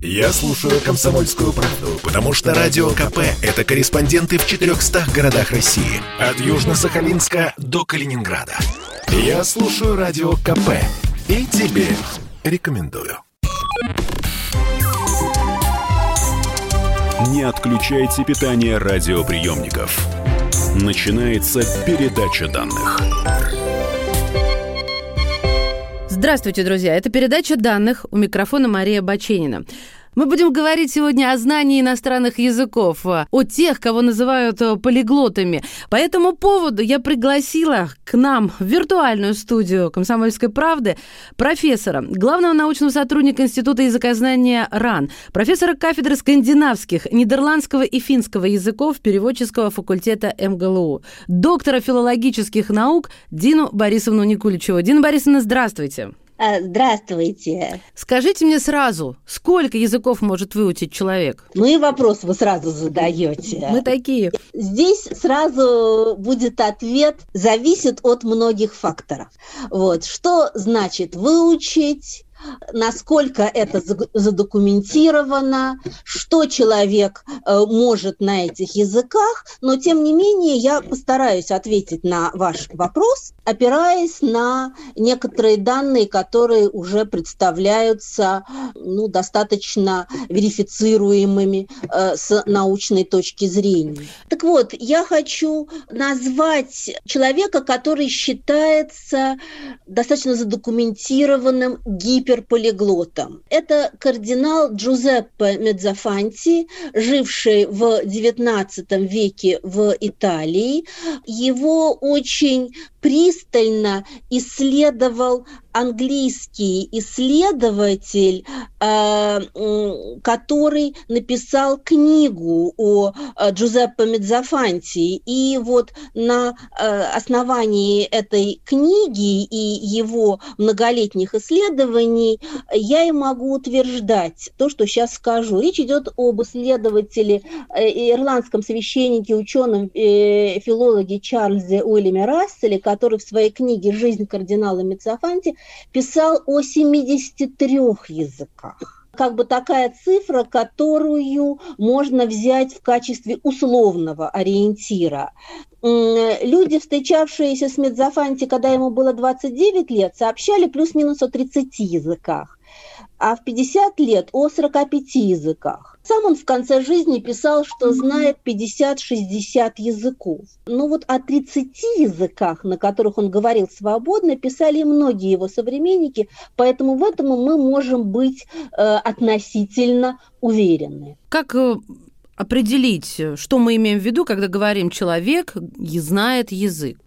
Я слушаю «Комсомольскую правду», потому что «Радио КП» — это корреспонденты в 400 городах России. От Южно-Сахалинска до Калининграда. Я слушаю «Радио КП» и тебе рекомендую. Не отключайте питание радиоприемников. Начинается передача данных. Здравствуйте, друзья. Это передача данных. У микрофона Мария Баченина. Мы будем говорить сегодня о знании иностранных языков, о тех, кого называют э, полиглотами. По этому поводу я пригласила к нам в виртуальную студию «Комсомольской правды» профессора, главного научного сотрудника Института языкознания РАН, профессора кафедры скандинавских, нидерландского и финского языков переводческого факультета МГЛУ, доктора филологических наук Дину Борисовну Никуличеву. Дина Борисовна, здравствуйте. А, здравствуйте. Скажите мне сразу, сколько языков может выучить человек? Ну и вопрос вы сразу задаете. Мы такие. Здесь сразу будет ответ зависит от многих факторов. Вот что значит выучить? Насколько это задокументировано, что человек э, может на этих языках, но тем не менее я постараюсь ответить на ваш вопрос, опираясь на некоторые данные, которые уже представляются ну, достаточно верифицируемыми э, с научной точки зрения. Так вот, я хочу назвать человека, который считается достаточно задокументированным гипер гиперполиглотом. Это кардинал Джузеппе Медзафанти, живший в XIX веке в Италии. Его очень пристально исследовал английский исследователь, э, который написал книгу о э, Джузеппе Медзафанти. И вот на э, основании этой книги и его многолетних исследований я и могу утверждать то, что сейчас скажу. Речь идет об исследователе, ирландском священнике, ученом, филологе Чарльзе Уильяме Расселе, который в своей книге «Жизнь кардинала Мецафанти» писал о 73 языках как бы такая цифра, которую можно взять в качестве условного ориентира. Люди, встречавшиеся с Медзафанти, когда ему было 29 лет, сообщали плюс-минус о 30 языках, а в 50 лет о 45 языках. Сам он в конце жизни писал, что знает 50-60 языков. Но вот о 30 языках, на которых он говорил свободно, писали многие его современники, поэтому в этом мы можем быть э, относительно уверены. Как э, определить, что мы имеем в виду, когда говорим «человек знает язык»?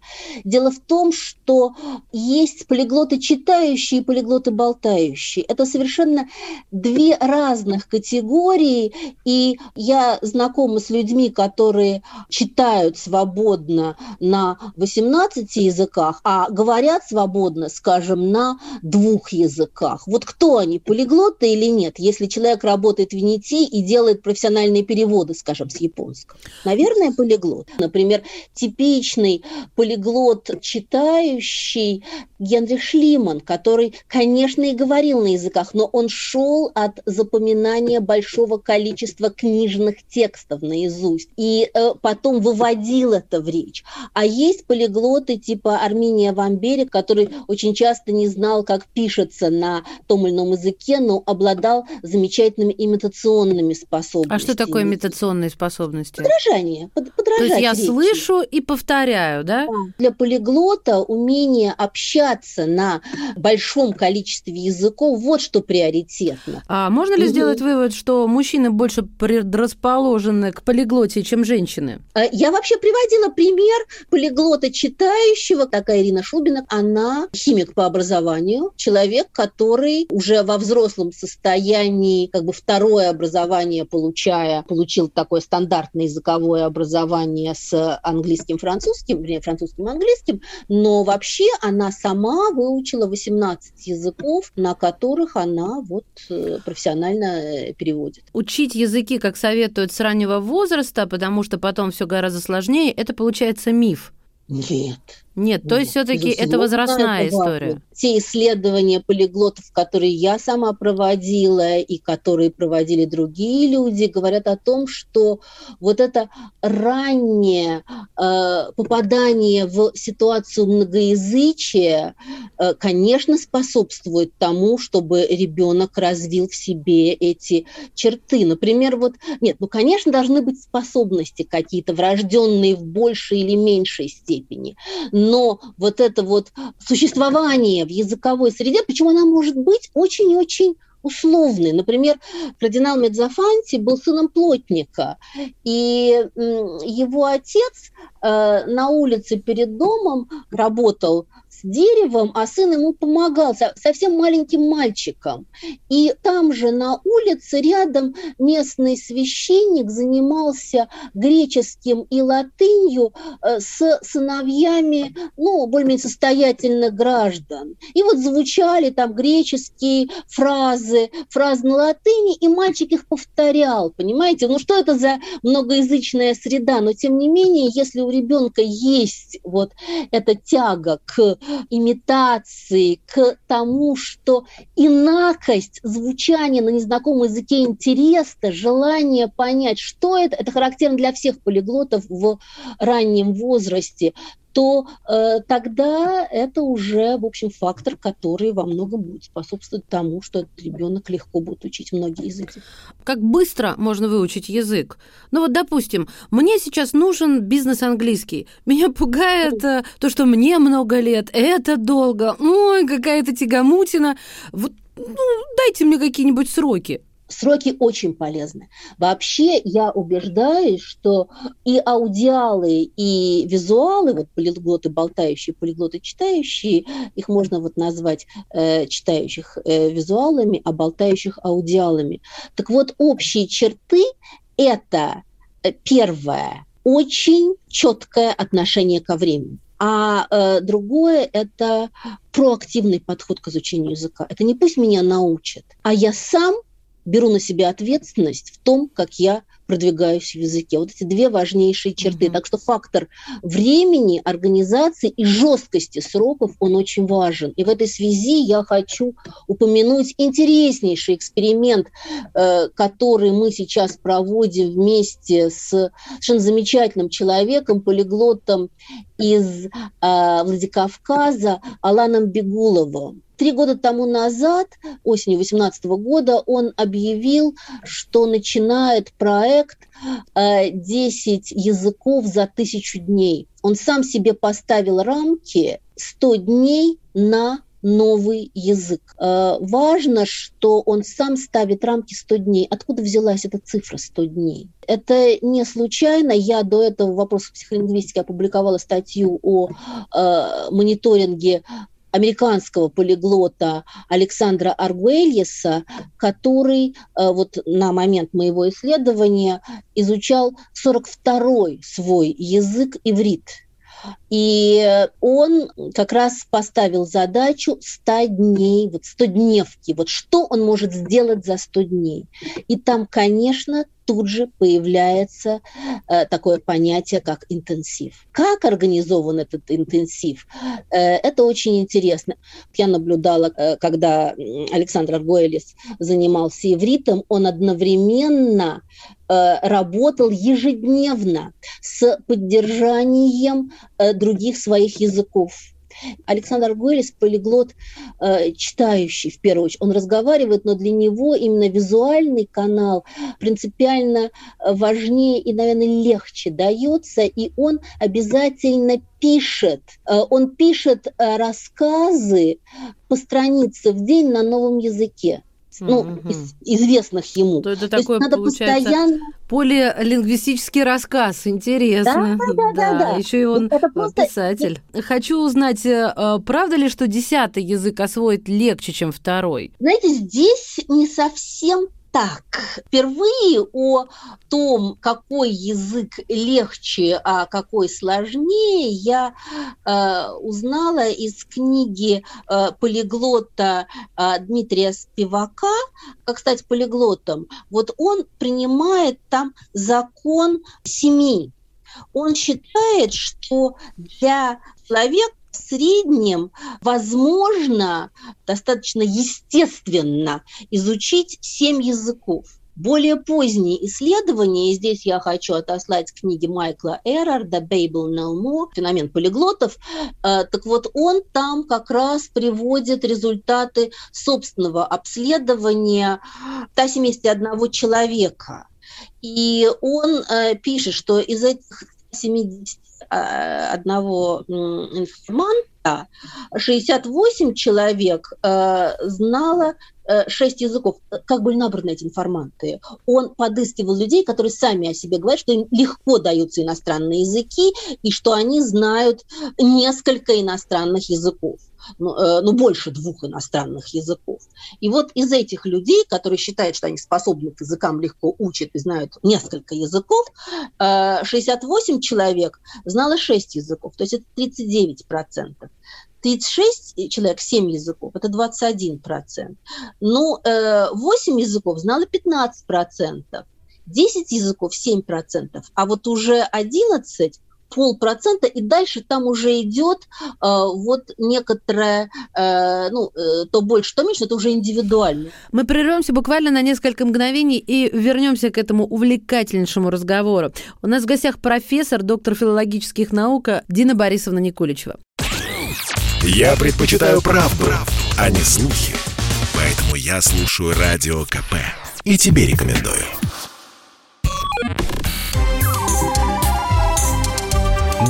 Дело в том, что есть полиглоты читающие и полиглоты болтающие. Это совершенно две разных категории, и я знакома с людьми, которые читают свободно на 18 языках, а говорят свободно, скажем, на двух языках. Вот кто они, полиглоты или нет, если человек работает в НИТИ и делает профессиональные переводы переводы, скажем, с японского. Наверное, полиглот. Например, типичный полиглот читающий Генрих Шлиман, который, конечно, и говорил на языках, но он шел от запоминания большого количества книжных текстов наизусть и э, потом выводил это в речь. А есть полиглоты типа Армения Вамбери, который очень часто не знал, как пишется на том или ином языке, но обладал замечательными имитационными способностями. А что такое имитационные? Имитационные способности? Подражание. Под, подражать То есть я речи. слышу и повторяю, да? Для полиглота умение общаться на большом количестве языков, вот что приоритетно. А можно ли угу. сделать вывод, что мужчины больше предрасположены к полиглоте, чем женщины? А, я вообще приводила пример полиглота читающего, такая Ирина Шубина, она химик по образованию, человек, который уже во взрослом состоянии, как бы второе образование получая, получил получил такое стандартное языковое образование с английским, французским, вернее, французским, английским, но вообще она сама выучила 18 языков, на которых она вот э, профессионально э, переводит. Учить языки, как советуют, с раннего возраста, потому что потом все гораздо сложнее, это получается миф. Нет, Нет, то есть все-таки это возрастная это история. Те исследования полиглотов, которые я сама проводила и которые проводили другие люди, говорят о том, что вот это раннее э, попадание в ситуацию многоязычия, э, конечно, способствует тому, чтобы ребенок развил в себе эти черты. Например, вот нет, ну, конечно, должны быть способности какие-то врожденные в большей или меньшей степени но вот это вот существование в языковой среде, почему она может быть очень-очень условный. Например, кардинал Медзафанти был сыном плотника, и его отец э, на улице перед домом работал деревом, а сын ему помогал, совсем маленьким мальчиком. И там же на улице рядом местный священник занимался греческим и латынью э, с сыновьями, ну, более-менее состоятельных граждан. И вот звучали там греческие фразы, фразы на латыни, и мальчик их повторял, понимаете? Ну, что это за многоязычная среда? Но, тем не менее, если у ребенка есть вот эта тяга к имитации, к тому, что инакость звучания на незнакомом языке интересно, желание понять, что это, это характерно для всех полиглотов в раннем возрасте то э, тогда это уже, в общем, фактор, который во многом будет способствовать тому, что этот ребенок легко будет учить многие языки. Как быстро можно выучить язык? Ну вот, допустим, мне сейчас нужен бизнес английский. Меня пугает э, то, что мне много лет, это долго, ой, какая-то тягомутина. Вот ну, дайте мне какие-нибудь сроки. Сроки очень полезны. Вообще я убеждаюсь, что и аудиалы, и визуалы, вот полиглоты болтающие, полиглоты читающие, их можно вот назвать э, читающих э, визуалами, а болтающих аудиалами. Так вот, общие черты – это э, первое, очень четкое отношение ко времени. А э, другое – это проактивный подход к изучению языка. Это не пусть меня научат, а я сам беру на себя ответственность в том, как я продвигаюсь в языке. Вот эти две важнейшие черты. Mm-hmm. Так что фактор времени, организации и жесткости сроков, он очень важен. И в этой связи я хочу упомянуть интереснейший эксперимент, э, который мы сейчас проводим вместе с совершенно замечательным человеком, полиглотом из э, Владикавказа Аланом Бегуловым. Три года тому назад, осенью 2018 года, он объявил, что начинает проект 10 э, языков за тысячу дней. Он сам себе поставил рамки 100 дней на новый язык. Э, важно, что он сам ставит рамки 100 дней. Откуда взялась эта цифра 100 дней? Это не случайно. Я до этого в психолингвистики опубликовала статью о э, мониторинге американского полиглота Александра Аргуэльеса, который э, вот на момент моего исследования изучал 42-й свой язык иврит. И он как раз поставил задачу 100 дней, вот 100 дневки, вот что он может сделать за 100 дней. И там, конечно, тут же появляется э, такое понятие, как интенсив. Как организован этот интенсив? Э, это очень интересно. Я наблюдала, э, когда Александр Аргуэлис занимался ивритом, он одновременно э, работал ежедневно с поддержанием э, других своих языков Александр Гуэлис полиглот э, читающий, в первую очередь. Он разговаривает, но для него именно визуальный канал принципиально э, важнее и, наверное, легче дается, и он обязательно пишет. Э, он пишет э, рассказы по странице в день на новом языке ну, угу. из, известных ему. То это То такой, надо получается, постоянно... полилингвистический рассказ. Интересно. Да, да, да. да, да. Еще и он это просто... писатель. Хочу узнать, э, правда ли, что десятый язык освоить легче, чем второй? Знаете, здесь не совсем так, впервые о том, какой язык легче, а какой сложнее, я э, узнала из книги э, полиглота э, Дмитрия Спивака, как стать полиглотом. Вот он принимает там закон семи Он считает, что для человека в среднем возможно достаточно естественно изучить семь языков. Более поздние исследования, и здесь я хочу отослать к книге Майкла Эрарда «Babel No More», феномен полиглотов, э, так вот он там как раз приводит результаты собственного обследования 171 человека. И он э, пишет, что из этих 71 информанта 68 человек э, знало Э, шесть языков. Как были набраны эти информанты? Он подыскивал людей, которые сами о себе говорят, что им легко даются иностранные языки и что они знают несколько иностранных языков. Ну, э, ну, больше двух иностранных языков. И вот из этих людей, которые считают, что они способны к языкам, легко учат и знают несколько языков, 68 э, человек знало 6 языков, то есть это 39%. 36 человек 7 языков, это 21%. Ну, 8 э, языков знало 15%, 10 языков 7%, а вот уже 11 полпроцента, и дальше там уже идет э, вот некоторое, э, ну, э, то больше, то меньше, это уже индивидуально. Мы прервемся буквально на несколько мгновений и вернемся к этому увлекательнейшему разговору. У нас в гостях профессор, доктор филологических наук Дина Борисовна Никуличева. Я предпочитаю правду, а не слухи. Поэтому я слушаю Радио КП. И тебе рекомендую.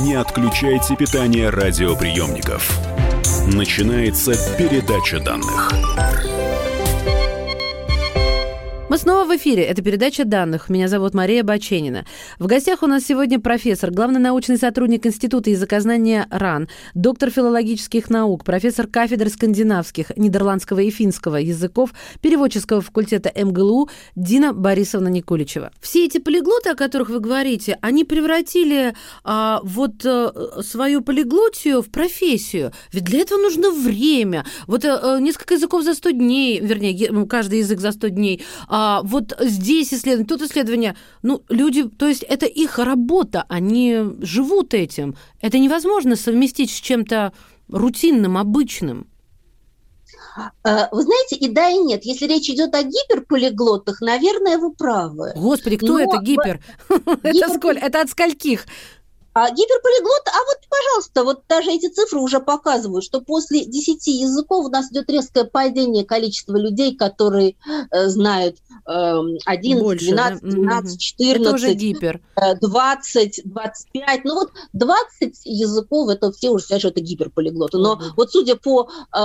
Не отключайте питание радиоприемников. Начинается передача данных. Мы снова в эфире. Это передача данных. Меня зовут Мария Баченина. В гостях у нас сегодня профессор, главный научный сотрудник Института языкознания РАН, доктор филологических наук, профессор кафедры скандинавских, нидерландского и финского языков, переводческого факультета МГЛУ Дина Борисовна Никуличева. Все эти полиглоты, о которых вы говорите, они превратили а, вот а, свою полиглотию в профессию. Ведь для этого нужно время. Вот а, несколько языков за 100 дней, вернее, каждый язык за 100 дней – а, вот здесь исследование, тут исследование. Ну, люди, то есть это их работа, они живут этим. Это невозможно совместить с чем-то рутинным, обычным. А, вы знаете, и да, и нет. Если речь идет о гиперполиглотах, наверное, вы правы. Господи, кто Но... это гипер? Это сколь? Это от скольких? А гиперполиглот, а вот, пожалуйста, вот даже эти цифры уже показывают, что после 10 языков у нас идет резкое падение количества людей, которые э, знают э, 11, Больше, 12, да? 12, 14, это уже гипер. 20, 25. Ну вот 20 языков, это все уже считают, что это гиперполиглоты. Но угу. вот судя по э,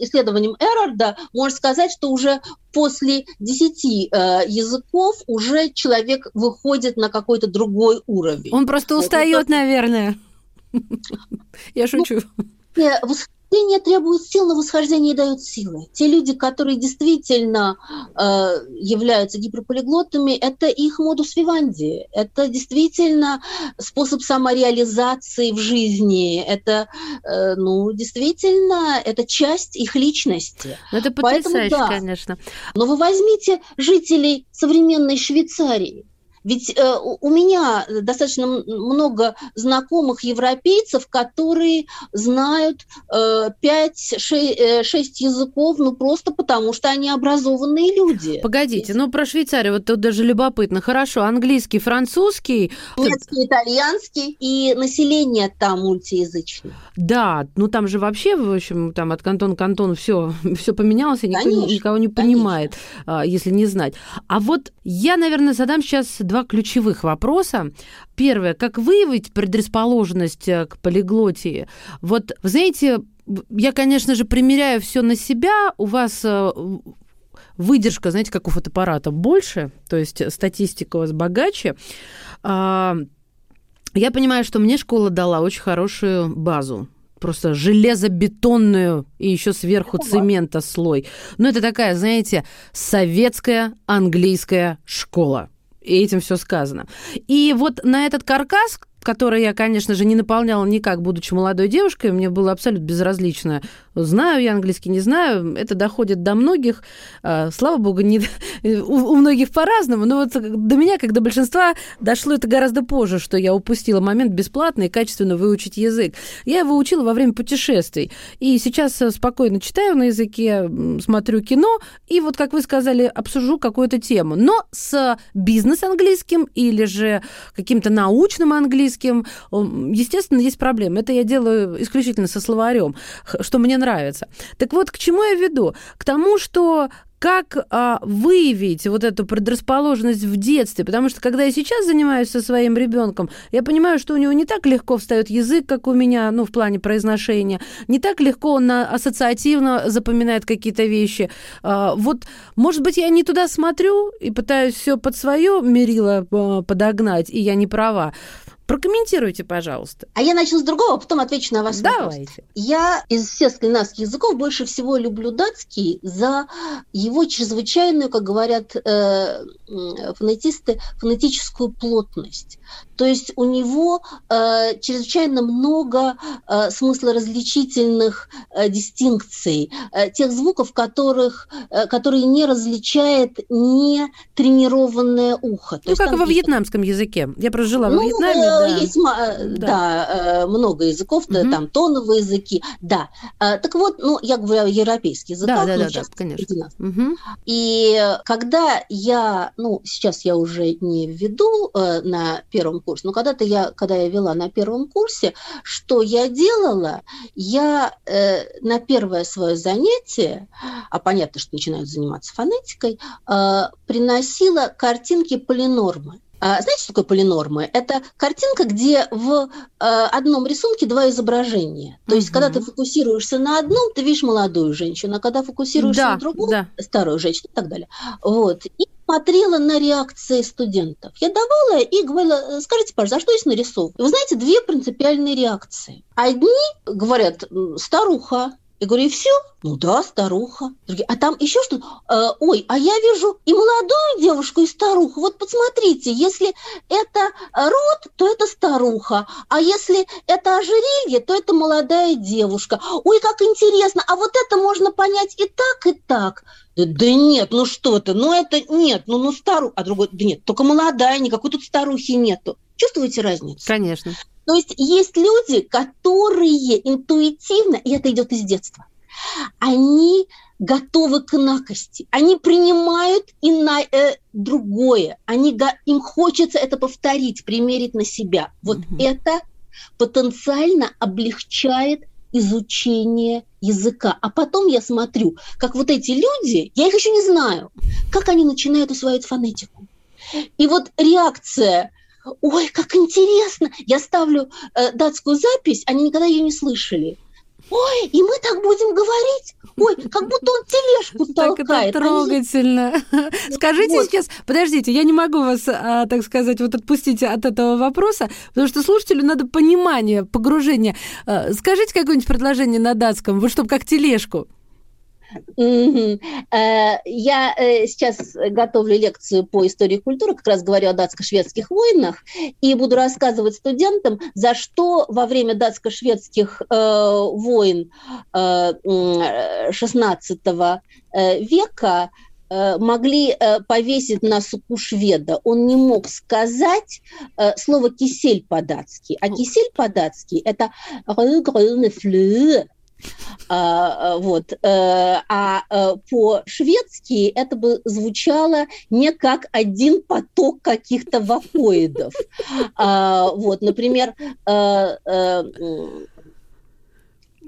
исследованиям Эрарда, можно сказать, что уже после 10 э, языков уже человек выходит на какой-то другой уровень. Он просто устает, наверное. Я шучу. Ну, Восхождение требует сил, но восхождение дает силы. Те люди, которые действительно э, являются гиперполиглотами, это их модус виванди. Это действительно способ самореализации в жизни. Это, э, ну, действительно, это часть их личности. Ну, это потрясающе, Поэтому, да. конечно. Но вы возьмите жителей современной Швейцарии – ведь э, у меня достаточно много знакомых европейцев, которые знают э, 5-6 э, языков, ну просто потому, что они образованные люди. Погодите, ну про Швейцарию вот тут даже любопытно. Хорошо, английский, французский. Немецкий, итальянский, и население там мультиязычное. Да, ну там же вообще, в общем, там от кантона к кантону все, все поменялось, и никто конечно, никого не понимает, конечно. если не знать. А вот я, наверное, задам сейчас два два ключевых вопроса. Первое, как выявить предрасположенность э, к полиглотии? Вот, вы знаете, я, конечно же, примеряю все на себя. У вас э, выдержка, знаете, как у фотоаппарата, больше, то есть статистика у вас богаче. А, я понимаю, что мне школа дала очень хорошую базу просто железобетонную и еще сверху цемента слой. Ну, это такая, знаете, советская английская школа и этим все сказано. И вот на этот каркас, который я, конечно же, не наполняла никак, будучи молодой девушкой, мне было абсолютно безразлично, знаю я английский, не знаю, это доходит до многих. А, слава богу, не, у, у многих по-разному, но вот до меня, как до большинства, дошло это гораздо позже, что я упустила момент бесплатно и качественно выучить язык. Я его учила во время путешествий. И сейчас э, спокойно читаю на языке, смотрю кино, и вот, как вы сказали, обсужу какую-то тему. Но с бизнес-английским или же каким-то научным английским, естественно, есть проблемы. Это я делаю исключительно со словарем, что мне нравится. Так вот, к чему я веду? К тому, что как а, выявить вот эту предрасположенность в детстве? Потому что когда я сейчас занимаюсь со своим ребенком, я понимаю, что у него не так легко встает язык, как у меня, ну, в плане произношения, не так легко он ассоциативно запоминает какие-то вещи. А, вот, может быть, я не туда смотрю и пытаюсь все под свое мерило а, подогнать, и я не права. Прокомментируйте, пожалуйста. А я начну с другого, а потом отвечу на ваш Давайте. вопрос. Я из всех скандинавских языков больше всего люблю датский за его чрезвычайную, как говорят э, фонетисты, фонетическую плотность. То есть у него э, чрезвычайно много э, смыслоразличительных э, дистинкций, э, тех звуков, которых, э, которые не различает не тренированное ухо. То ну, как и во вьетнамском языке. Я прожила ну, во Вьетнаме. Э, да. Есть э, да. Да, э, много языков, угу. там тоновые языки. Да. Так вот, ну, я говорю о европейских языках. Да, да, да, да, конечно. Угу. И когда я, ну, сейчас я уже не веду на первом курсе, но когда-то я, когда я вела на первом курсе, что я делала? Я э, на первое свое занятие, а понятно, что начинают заниматься фонетикой, э, приносила картинки полинормы. А, знаете, что такое полинормы? Это картинка, где в э, одном рисунке два изображения. То есть, когда ты фокусируешься на одном, ты видишь молодую женщину, а когда фокусируешься да, на другом, да. старую женщину и так далее. Вот. И смотрела на реакции студентов. Я давала и говорила, скажите, пожалуйста, а что здесь нарисовано? Вы знаете, две принципиальные реакции. Одни говорят, старуха, я говорю, и все? Ну да, старуха. Другие, а там еще что? Э, ой, а я вижу и молодую девушку, и старуху. Вот посмотрите, если это род, то это старуха. А если это ожерелье, то это молодая девушка. Ой, как интересно. А вот это можно понять и так, и так. Да, нет, ну что ты, ну это нет, ну, ну старуха. А другой, да нет, только молодая, никакой тут старухи нету. Чувствуете разницу? Конечно. То есть есть люди, которые интуитивно, и это идет из детства, они готовы к инакости, они принимают и на э, другое, они, им хочется это повторить, примерить на себя. Вот mm-hmm. это потенциально облегчает изучение языка. А потом я смотрю, как вот эти люди, я их еще не знаю, как они начинают усваивать фонетику. И вот реакция ой, как интересно, я ставлю э, датскую запись, они никогда ее не слышали. Ой, и мы так будем говорить. Ой, как будто он тележку толкает. Так это трогательно. Скажите вот. сейчас, подождите, я не могу вас, а, так сказать, вот отпустить от этого вопроса, потому что слушателю надо понимание, погружение. А, скажите какое-нибудь предложение на датском, вот чтобы как тележку. Э, я э, сейчас готовлю лекцию по истории культуры, как раз говорю о датско-шведских войнах, и буду рассказывать студентам, за что во время датско-шведских э, войн XVI века могли повесить на суку шведа. Он не мог сказать слово кисель по-датски. А кисель по-датски – это а, а, вот. Э, а э, по-шведски это бы звучало не как один поток каких-то вакоидов. А, вот, например, э,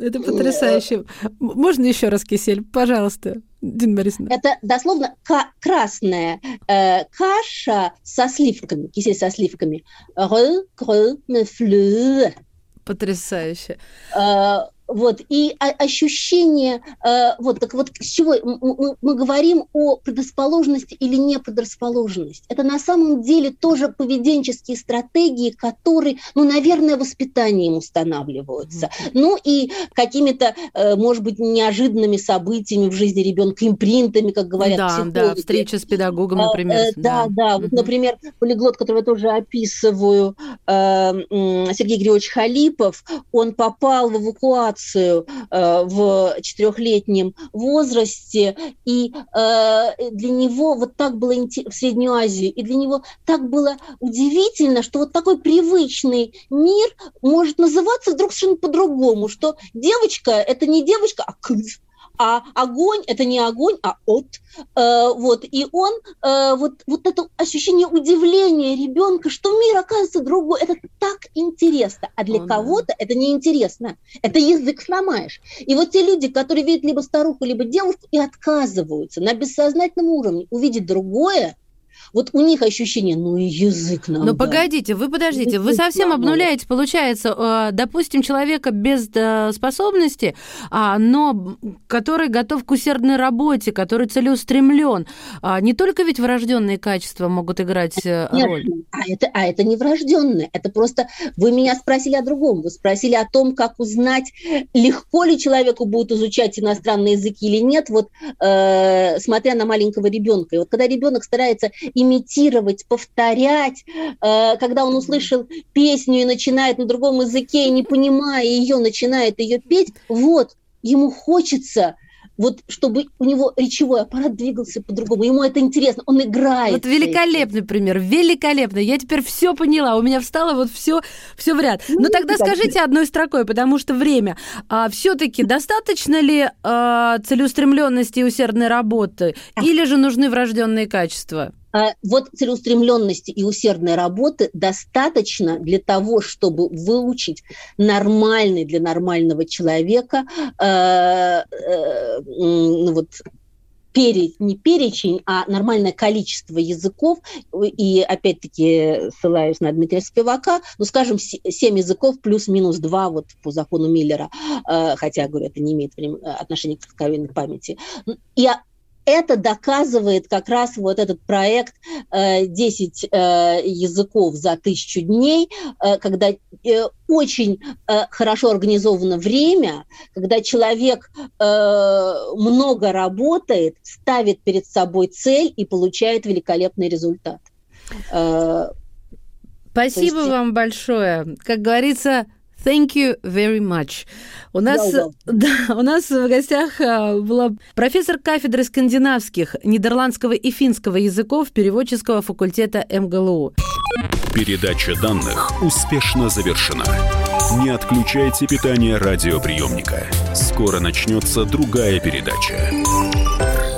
это потрясающе. Можно еще раз кисель, пожалуйста, Дина Борисовна? Это дословно красная э, каша со сливками, кисель со сливками. Потрясающе. Вот, и ощущение, э, вот, как вот с чего мы, мы говорим о предрасположенности или не предрасположенности. Это на самом деле тоже поведенческие стратегии, которые, ну, наверное, воспитанием устанавливаются. Mm-hmm. Ну, и какими-то, э, может быть, неожиданными событиями в жизни ребенка, импринтами, как говорят да, психологи. Да, встреча с педагогом, например. Э, да, да, да. Mm-hmm. Вот, например, полиглот, который я тоже описываю, Сергей Григорьевич Халипов, он попал в эвакуацию информацию э, в четырехлетнем возрасте, и э, для него вот так было в Среднюю Азию, и для него так было удивительно, что вот такой привычный мир может называться вдруг совершенно по-другому, что девочка – это не девочка, а кыз, а огонь это не огонь, а от. Э, вот, и он, э, вот, вот это ощущение удивления ребенка, что мир оказывается другой, это так интересно, а для кого-то это неинтересно. Это язык сломаешь. И вот те люди, которые видят либо старуху, либо девушку и отказываются на бессознательном уровне увидеть другое, вот у них ощущение, ну и язык нам. Но да. погодите, вы подождите, язык вы совсем обнуляете, получается, э, допустим, человека без э, способности, а, но который готов к усердной работе, который целеустремлен. А, не только ведь врожденные качества могут играть э, Нет, роль. А это, а это не врожденное, это просто вы меня спросили о другом, вы спросили о том, как узнать, легко ли человеку будет изучать иностранные языки или нет, вот э, смотря на маленького ребенка. И вот когда ребенок старается имитировать, повторять, э, когда он услышал песню и начинает на другом языке, не понимая ее, начинает ее петь, вот, ему хочется вот чтобы у него речевой аппарат двигался по-другому. Ему это интересно, он играет. Вот великолепный пример, великолепный. Я теперь все поняла, у меня встало вот все, все в ряд. Но ну, тогда скажите одной строкой, потому что время. А все-таки достаточно ли а, целеустремленности и усердной работы, или же нужны врожденные качества? А вот целеустремленности и усердной работы достаточно для того, чтобы выучить нормальный для нормального человека э, э, ну вот, пере, не перечень, а нормальное количество языков, и опять-таки ссылаюсь на Дмитрия Спивака, ну, скажем, 7 языков плюс-минус 2 вот по закону Миллера, э, хотя, говорю, это не имеет отношения к кратковременной памяти. И это доказывает как раз вот этот проект 10 э, э, языков за тысячу дней, э, когда очень хорошо организовано время, когда человек много работает, ставит перед собой цель и получает великолепный результат. Спасибо есть... вам большое. Как говорится, Thank you very much. У нас, да, у нас в гостях а, была профессор кафедры скандинавских, нидерландского и финского языков переводческого факультета МГЛУ. Передача данных успешно завершена. Не отключайте питание радиоприемника. Скоро начнется другая передача.